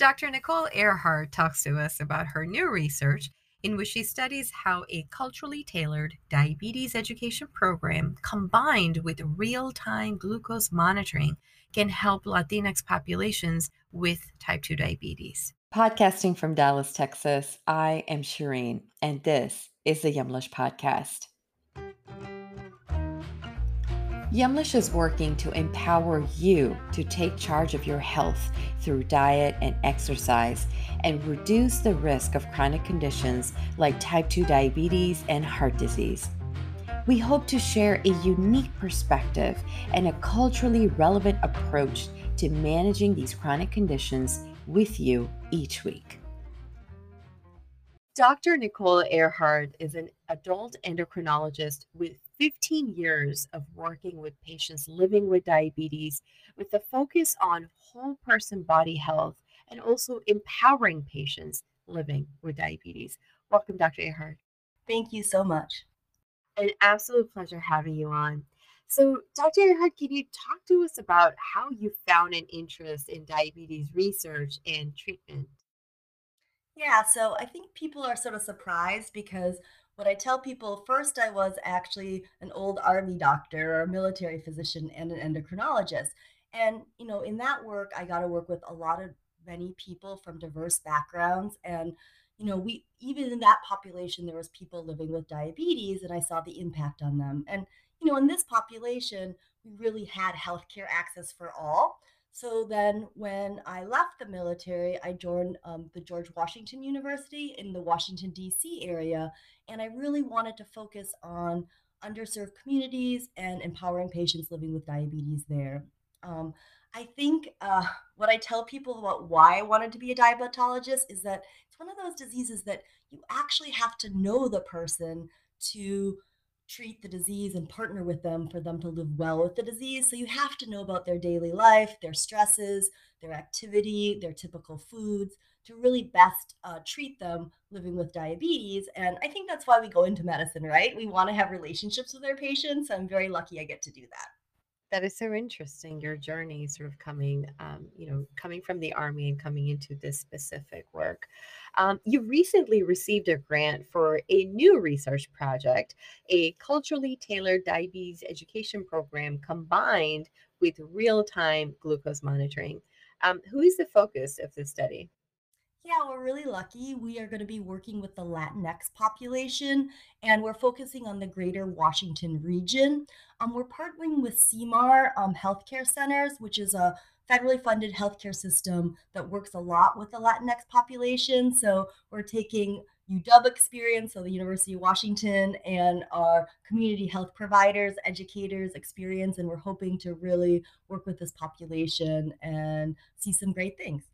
Dr. Nicole Ehrhardt talks to us about her new research in which she studies how a culturally tailored diabetes education program combined with real time glucose monitoring can help Latinx populations with type 2 diabetes. Podcasting from Dallas, Texas, I am Shireen, and this is the Yumlish Podcast. Yumlish is working to empower you to take charge of your health through diet and exercise and reduce the risk of chronic conditions like type 2 diabetes and heart disease. We hope to share a unique perspective and a culturally relevant approach to managing these chronic conditions with you each week. Dr. Nicole Ehrhardt is an adult endocrinologist with 15 years of working with patients living with diabetes with a focus on whole person body health and also empowering patients living with diabetes. Welcome, Dr. Ehrhardt. Thank you so much. An absolute pleasure having you on. So, Dr. Ehrhardt, can you talk to us about how you found an interest in diabetes research and treatment? Yeah, so I think people are sort of surprised because what I tell people first, I was actually an old army doctor or a military physician and an endocrinologist. And, you know, in that work, I got to work with a lot of many people from diverse backgrounds. And, you know, we even in that population, there was people living with diabetes, and I saw the impact on them. And, you know, in this population, we really had healthcare access for all. So then, when I left the military, I joined um, the George Washington University in the Washington, D.C. area. And I really wanted to focus on underserved communities and empowering patients living with diabetes there. Um, I think uh, what I tell people about why I wanted to be a diabetologist is that it's one of those diseases that you actually have to know the person to treat the disease and partner with them for them to live well with the disease. So you have to know about their daily life, their stresses, their activity, their typical foods to really best uh, treat them living with diabetes. And I think that's why we go into medicine, right? We want to have relationships with our patients. I'm very lucky I get to do that that is so interesting your journey sort of coming um, you know coming from the army and coming into this specific work um, you recently received a grant for a new research project a culturally tailored diabetes education program combined with real-time glucose monitoring um, who is the focus of this study yeah, we're really lucky. We are going to be working with the Latinx population, and we're focusing on the greater Washington region. Um, we're partnering with Sea Mar um, Healthcare Centers, which is a federally funded healthcare system that works a lot with the Latinx population. So we're taking UW experience, so the University of Washington, and our community health providers, educators experience, and we're hoping to really work with this population and see some great things.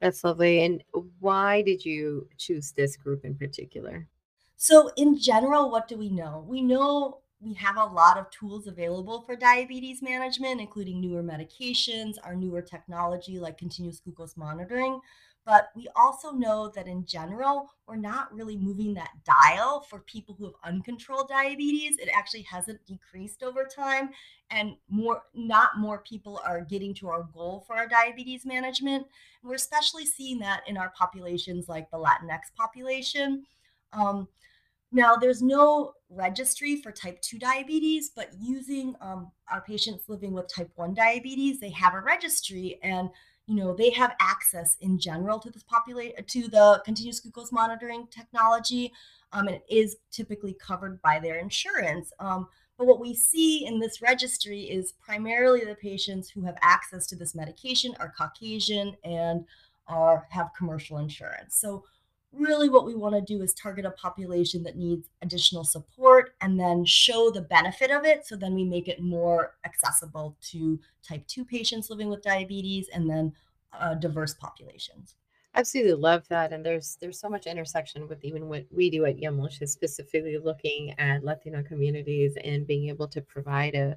That's lovely. And why did you choose this group in particular? So, in general, what do we know? We know we have a lot of tools available for diabetes management, including newer medications, our newer technology like continuous glucose monitoring. But we also know that in general, we're not really moving that dial for people who have uncontrolled diabetes. It actually hasn't decreased over time. And more, not more people are getting to our goal for our diabetes management. And we're especially seeing that in our populations like the Latinx population. Um, now, there's no registry for type 2 diabetes, but using um, our patients living with type 1 diabetes, they have a registry. And you know they have access in general to this populate to the continuous glucose monitoring technology um, and it is typically covered by their insurance um, but what we see in this registry is primarily the patients who have access to this medication are caucasian and are have commercial insurance so really what we want to do is target a population that needs additional support and then show the benefit of it so then we make it more accessible to type 2 patients living with diabetes and then uh, diverse populations. Absolutely love that and there's there's so much intersection with even what we do at Yumlish is specifically looking at latino communities and being able to provide a,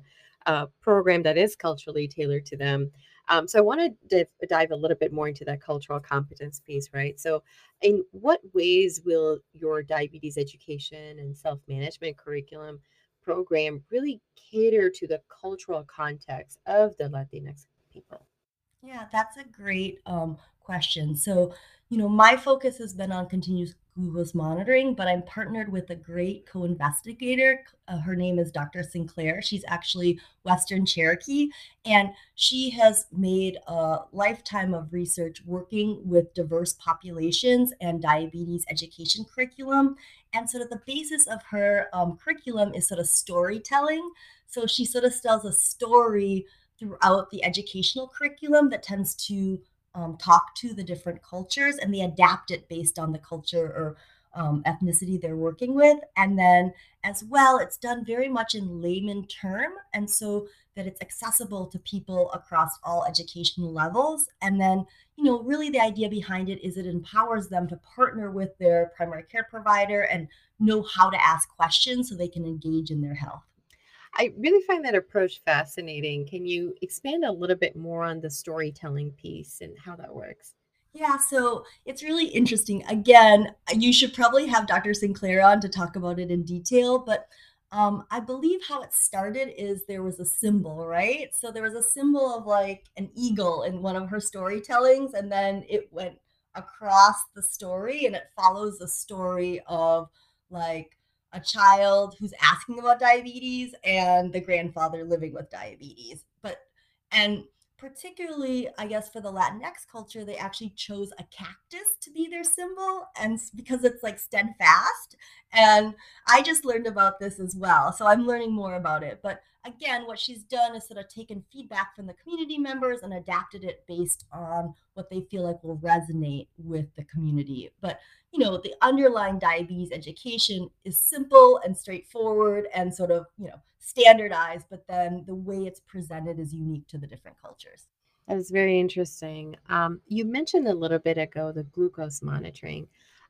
a program that is culturally tailored to them um, so I want to dive a little bit more into that cultural competence piece, right? So, in what ways will your diabetes education and self management curriculum program really cater to the cultural context of the Latinx people? Yeah, that's a great um, question. So, you know, my focus has been on continuous glucose monitoring, but I'm partnered with a great co-investigator. Uh, her name is Dr. Sinclair. She's actually Western Cherokee, and she has made a lifetime of research working with diverse populations and diabetes education curriculum. And sort of the basis of her um, curriculum is sort of storytelling. So she sort of tells a story throughout the educational curriculum that tends to um, talk to the different cultures and they adapt it based on the culture or um, ethnicity they're working with. And then, as well, it's done very much in layman term, and so that it's accessible to people across all educational levels. And then, you know, really the idea behind it is it empowers them to partner with their primary care provider and know how to ask questions so they can engage in their health. I really find that approach fascinating. Can you expand a little bit more on the storytelling piece and how that works? Yeah, so it's really interesting. Again, you should probably have Dr. Sinclair on to talk about it in detail, but um, I believe how it started is there was a symbol, right? So there was a symbol of like an eagle in one of her storytellings, and then it went across the story and it follows the story of like a child who's asking about diabetes and the grandfather living with diabetes. But, and particularly, I guess, for the Latinx culture, they actually chose a cactus to be their symbol, and because it's like steadfast. And I just learned about this as well. So I'm learning more about it. But again, what she's done is sort of taken feedback from the community members and adapted it based on what they feel like will resonate with the community. But you know, the underlying diabetes education is simple and straightforward and sort of, you know, standardized, but then the way it's presented is unique to the different cultures. That is very interesting. Um, you mentioned a little bit ago the glucose monitoring.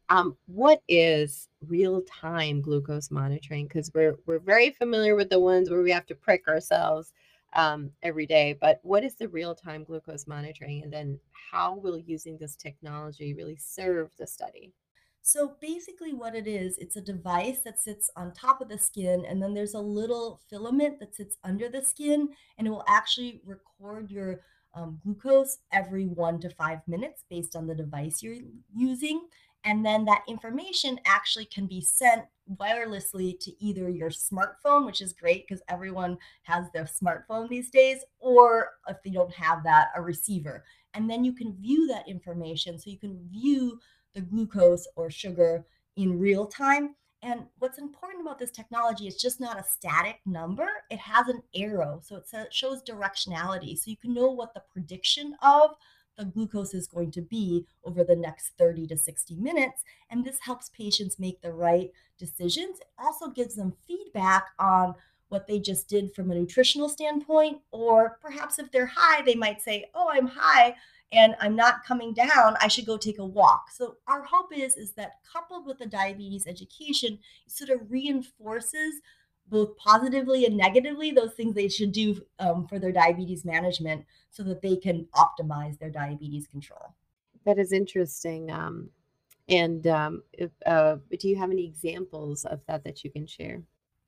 Um, what is real-time glucose monitoring? Because we're we're very familiar with the ones where we have to prick ourselves um, every day, but what is the real-time glucose monitoring, and then how will using this technology really serve the study? So basically, what it is, it's a device that sits on top of the skin, and then there's a little filament that sits under the skin, and it will actually record your um, glucose every one to five minutes based on the device you're using. And then that information actually can be sent wirelessly to either your smartphone, which is great because everyone has their smartphone these days, or if they don't have that, a receiver. And then you can view that information. So you can view the glucose or sugar in real time. And what's important about this technology is just not a static number. It has an arrow, so it shows directionality. So you can know what the prediction of the glucose is going to be over the next 30 to 60 minutes. And this helps patients make the right decisions. It also gives them feedback on what they just did from a nutritional standpoint, or perhaps if they're high, they might say, Oh, I'm high and I'm not coming down, I should go take a walk. So our hope is is that coupled with the diabetes education, it sort of reinforces both positively and negatively those things they should do um, for their diabetes management so that they can optimize their diabetes control. That is interesting. Um, and um, if, uh, do you have any examples of that that you can share?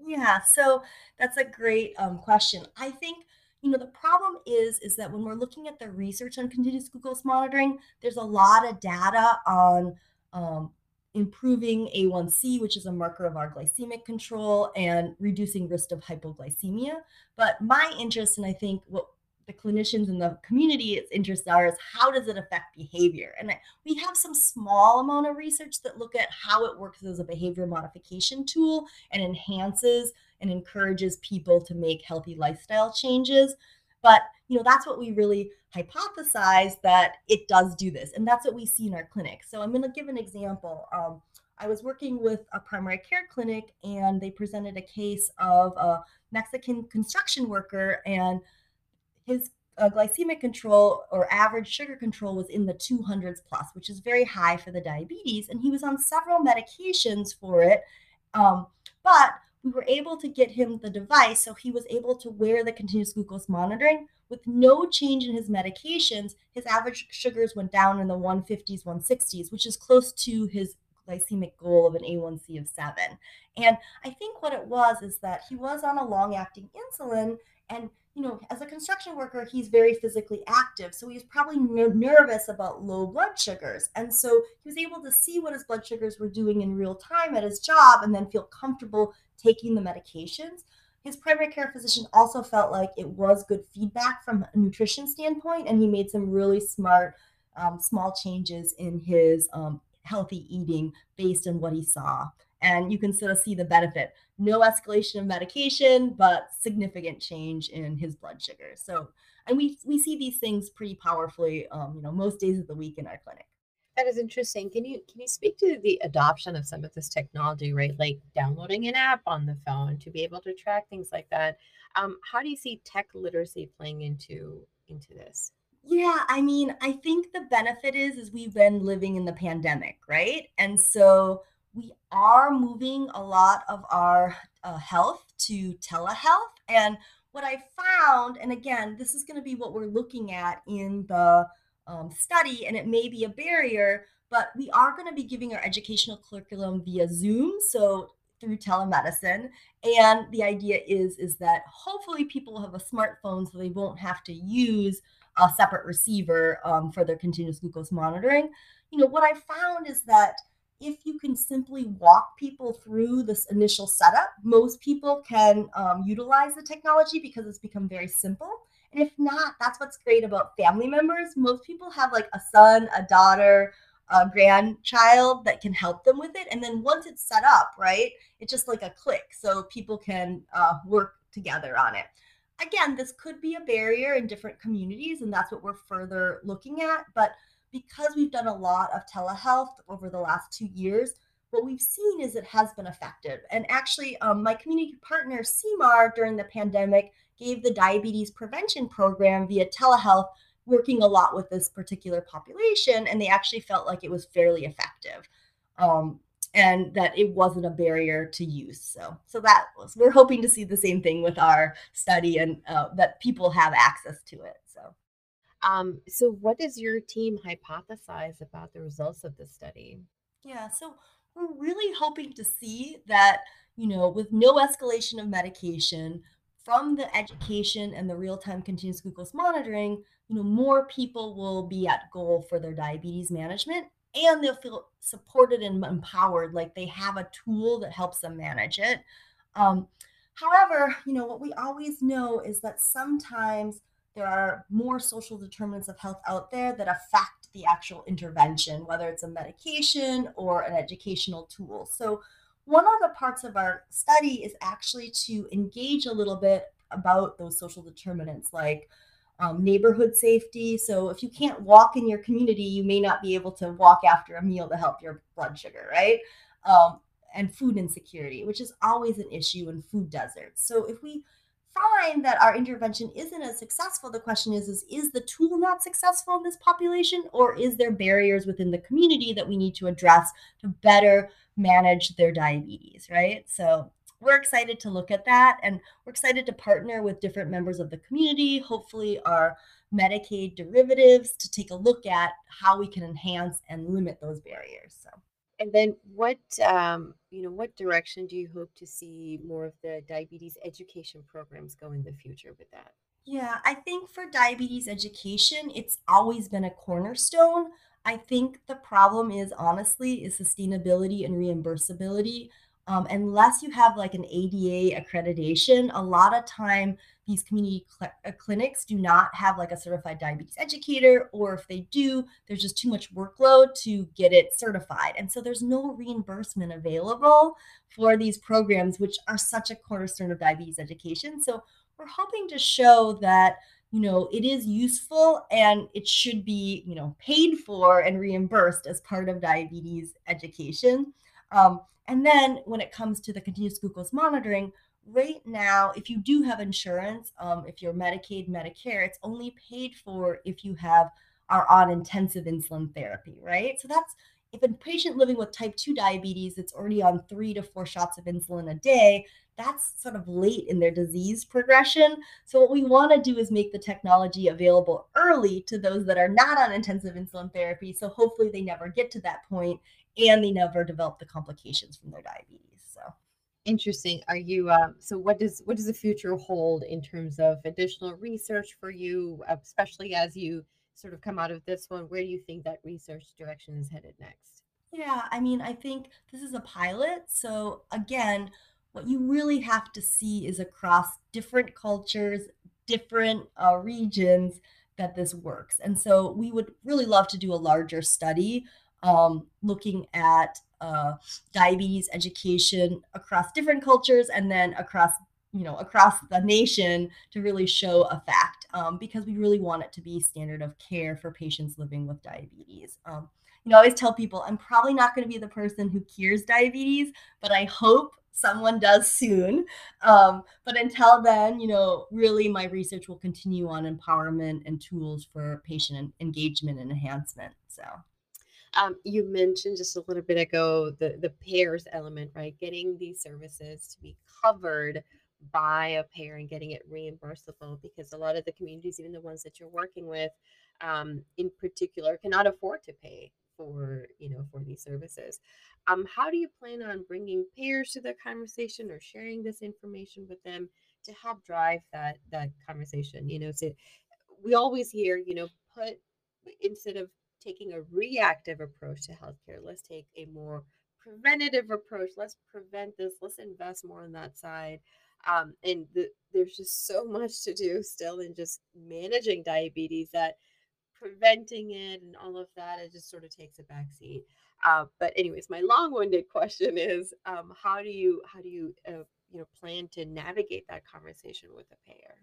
Yeah, so that's a great um, question. I think you know the problem is is that when we're looking at the research on continuous glucose monitoring there's a lot of data on um, improving a1c which is a marker of our glycemic control and reducing risk of hypoglycemia but my interest and i think what the clinicians in the community's its interests are is how does it affect behavior and we have some small amount of research that look at how it works as a behavior modification tool and enhances and encourages people to make healthy lifestyle changes. But you know, that's what we really hypothesize that it does do this, and that's what we see in our clinic. So I'm going to give an example. Um, I was working with a primary care clinic, and they presented a case of a Mexican construction worker, and his uh, glycemic control or average sugar control was in the 200s plus, which is very high for the diabetes. And he was on several medications for it. Um, but we were able to get him the device so he was able to wear the continuous glucose monitoring with no change in his medications. His average sugars went down in the 150s, 160s, which is close to his glycemic goal of an A1C of seven. And I think what it was is that he was on a long acting insulin and you know, as a construction worker, he's very physically active. So he's probably n- nervous about low blood sugars. And so he was able to see what his blood sugars were doing in real time at his job and then feel comfortable taking the medications. His primary care physician also felt like it was good feedback from a nutrition standpoint, and he made some really smart, um, small changes in his um, healthy eating based on what he saw. And you can sort of see the benefit. No escalation of medication, but significant change in his blood sugar. So, and we we see these things pretty powerfully, um, you know, most days of the week in our clinic. That is interesting. Can you can you speak to the adoption of some of this technology, right? Like downloading an app on the phone to be able to track things like that. Um, how do you see tech literacy playing into into this? Yeah, I mean, I think the benefit is is we've been living in the pandemic, right? And so we are moving a lot of our uh, health to telehealth. And what I found, and again, this is going to be what we're looking at in the um, study, and it may be a barrier, but we are going to be giving our educational curriculum via Zoom. So through telemedicine and the idea is is that hopefully people have a smartphone so they won't have to use a separate receiver um, for their continuous glucose monitoring you know what i found is that if you can simply walk people through this initial setup, most people can um, utilize the technology because it's become very simple. And if not, that's what's great about family members. Most people have like a son, a daughter, a grandchild that can help them with it. And then once it's set up, right, it's just like a click. So people can uh, work together on it. Again, this could be a barrier in different communities, and that's what we're further looking at. But because we've done a lot of telehealth over the last two years, what we've seen is it has been effective. And actually, um, my community partner, Sea Mar, during the pandemic, gave the diabetes prevention program via telehealth, working a lot with this particular population, and they actually felt like it was fairly effective. Um, and that it wasn't a barrier to use. So, so that was we're hoping to see the same thing with our study, and uh, that people have access to it. Um, so, what does your team hypothesize about the results of this study? Yeah, so we're really hoping to see that, you know, with no escalation of medication from the education and the real time continuous glucose monitoring, you know, more people will be at goal for their diabetes management and they'll feel supported and empowered, like they have a tool that helps them manage it. Um, however, you know, what we always know is that sometimes there are more social determinants of health out there that affect the actual intervention, whether it's a medication or an educational tool. So, one of the parts of our study is actually to engage a little bit about those social determinants like um, neighborhood safety. So, if you can't walk in your community, you may not be able to walk after a meal to help your blood sugar, right? Um, and food insecurity, which is always an issue in food deserts. So, if we that our intervention isn't as successful, the question is, is is the tool not successful in this population or is there barriers within the community that we need to address to better manage their diabetes, right? So we're excited to look at that and we're excited to partner with different members of the community, hopefully our Medicaid derivatives to take a look at how we can enhance and limit those barriers. So and then what um, you know, what direction do you hope to see more of the diabetes education programs go in the future with that? Yeah, I think for diabetes education, it's always been a cornerstone. I think the problem is honestly is sustainability and reimbursability. Um, unless you have like an ADA accreditation, a lot of time these community cl- uh, clinics do not have like a certified diabetes educator, or if they do, there's just too much workload to get it certified. And so there's no reimbursement available for these programs, which are such a cornerstone of diabetes education. So we're hoping to show that you know it is useful and it should be you know paid for and reimbursed as part of diabetes education um, and then when it comes to the continuous glucose monitoring, right now, if you do have insurance, um, if you're Medicaid, Medicare, it's only paid for if you have are on intensive insulin therapy, right? So that's if a patient living with type 2 diabetes that's already on three to four shots of insulin a day, that's sort of late in their disease progression. So, what we want to do is make the technology available early to those that are not on intensive insulin therapy. So, hopefully, they never get to that point and they never develop the complications from their diabetes. So, Interesting. Are you um, so? What does what does the future hold in terms of additional research for you, especially as you sort of come out of this one? Where do you think that research direction is headed next? Yeah, I mean, I think this is a pilot. So, again, what you really have to see is across different cultures, different uh, regions that this works. And so, we would really love to do a larger study um, looking at uh, diabetes education across different cultures and then across you know across the nation to really show a fact um, because we really want it to be standard of care for patients living with diabetes um, you know, I always tell people I'm probably not going to be the person who cures diabetes, but I hope someone does soon. Um, but until then, you know, really my research will continue on empowerment and tools for patient engagement and enhancement. So. Um, you mentioned just a little bit ago the the payers element, right? Getting these services to be covered by a payer and getting it reimbursable because a lot of the communities, even the ones that you're working with, um, in particular, cannot afford to pay for you know for these services um how do you plan on bringing payers to the conversation or sharing this information with them to help drive that that conversation you know so we always hear you know put instead of taking a reactive approach to healthcare let's take a more preventative approach let's prevent this let's invest more on that side um, and the, there's just so much to do still in just managing diabetes that preventing it and all of that, it just sort of takes a backseat. Uh, but anyways, my long-winded question is, um, how do you how do you uh, you know plan to navigate that conversation with a payer?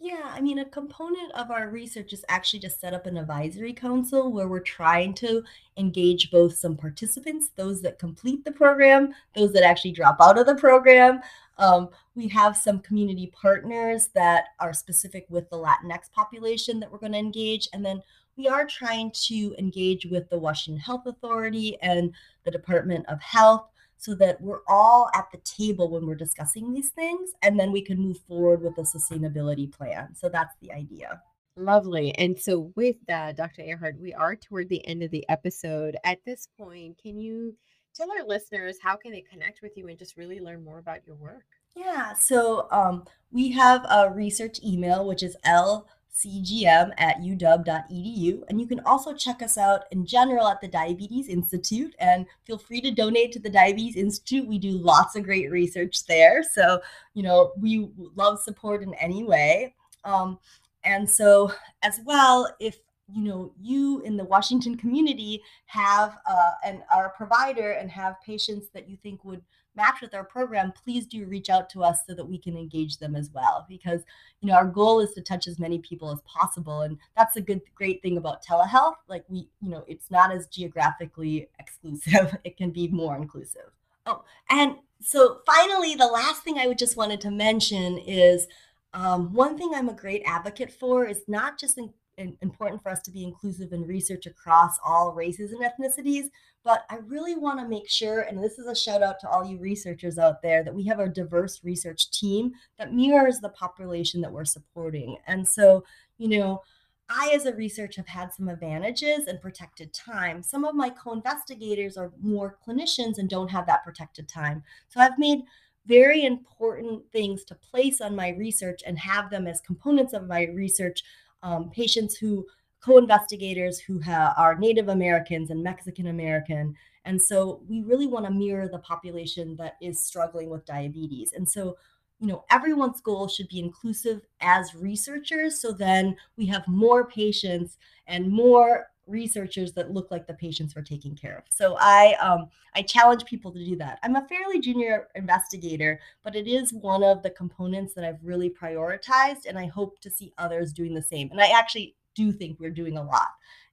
Yeah, I mean, a component of our research is actually to set up an advisory council where we're trying to engage both some participants, those that complete the program, those that actually drop out of the program. Um, we have some community partners that are specific with the Latinx population that we're going to engage. And then we are trying to engage with the Washington Health Authority and the Department of Health so that we're all at the table when we're discussing these things and then we can move forward with a sustainability plan. So that's the idea. Lovely. And so, with that, Dr. Ehrhardt, we are toward the end of the episode. At this point, can you tell our listeners how can they connect with you and just really learn more about your work? Yeah. So, um, we have a research email, which is L cgm at uw.edu. And you can also check us out in general at the Diabetes Institute and feel free to donate to the Diabetes Institute. We do lots of great research there. So, you know, we love support in any way. Um, and so, as well, if you know you in the Washington community have uh, and are a provider and have patients that you think would match with our program, please do reach out to us so that we can engage them as well. Because you know our goal is to touch as many people as possible, and that's a good great thing about telehealth. Like we, you know, it's not as geographically exclusive; it can be more inclusive. Oh, and so finally, the last thing I would just wanted to mention is um, one thing I'm a great advocate for is not just in important for us to be inclusive in research across all races and ethnicities. But I really want to make sure, and this is a shout out to all you researchers out there, that we have a diverse research team that mirrors the population that we're supporting. And so, you know, I, as a researcher, have had some advantages and protected time. Some of my co investigators are more clinicians and don't have that protected time. So I've made very important things to place on my research and have them as components of my research um, patients who co-investigators who ha- are Native Americans and Mexican American. And so we really want to mirror the population that is struggling with diabetes. And so, you know, everyone's goal should be inclusive as researchers. So then we have more patients and more researchers that look like the patients we're taking care of. So I um, I challenge people to do that. I'm a fairly junior investigator, but it is one of the components that I've really prioritized, and I hope to see others doing the same. And I actually do think we're doing a lot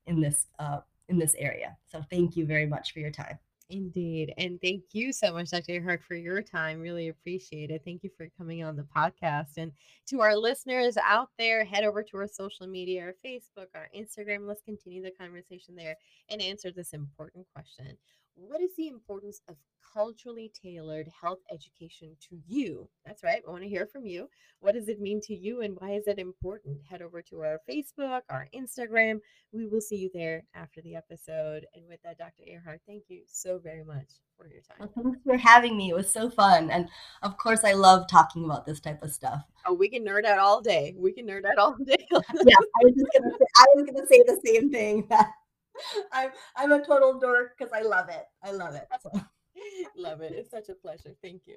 in this uh, in this area. So thank you very much for your time. Indeed. And thank you so much, Dr. Ehrhardt, for your time. Really appreciate it. Thank you for coming on the podcast. And to our listeners out there, head over to our social media, our Facebook, our Instagram. Let's continue the conversation there and answer this important question. What is the importance of culturally tailored health education to you? That's right. I want to hear from you. What does it mean to you and why is it important? Head over to our Facebook, our Instagram. We will see you there after the episode. And with that, Dr. Ehrhardt, thank you so very much for your time. Well, thanks for having me. It was so fun. And of course, I love talking about this type of stuff. Oh, we can nerd out all day. We can nerd out all day. yeah, I was just gonna say, I was gonna say the same thing. I'm I'm a total dork because I love it. I love it. So. love it. It's such a pleasure. Thank you.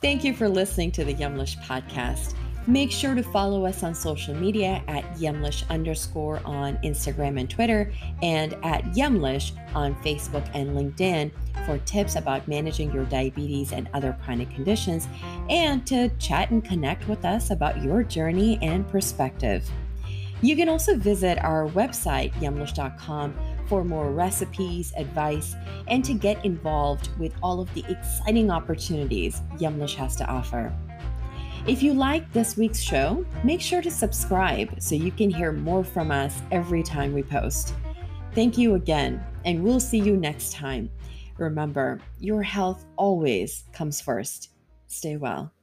Thank you for listening to the Yumlish podcast. Make sure to follow us on social media at Yumlish underscore on Instagram and Twitter, and at Yumlish on Facebook and LinkedIn for tips about managing your diabetes and other chronic conditions, and to chat and connect with us about your journey and perspective. You can also visit our website, yumlish.com, for more recipes, advice, and to get involved with all of the exciting opportunities Yumlish has to offer. If you like this week's show, make sure to subscribe so you can hear more from us every time we post. Thank you again, and we'll see you next time. Remember, your health always comes first. Stay well.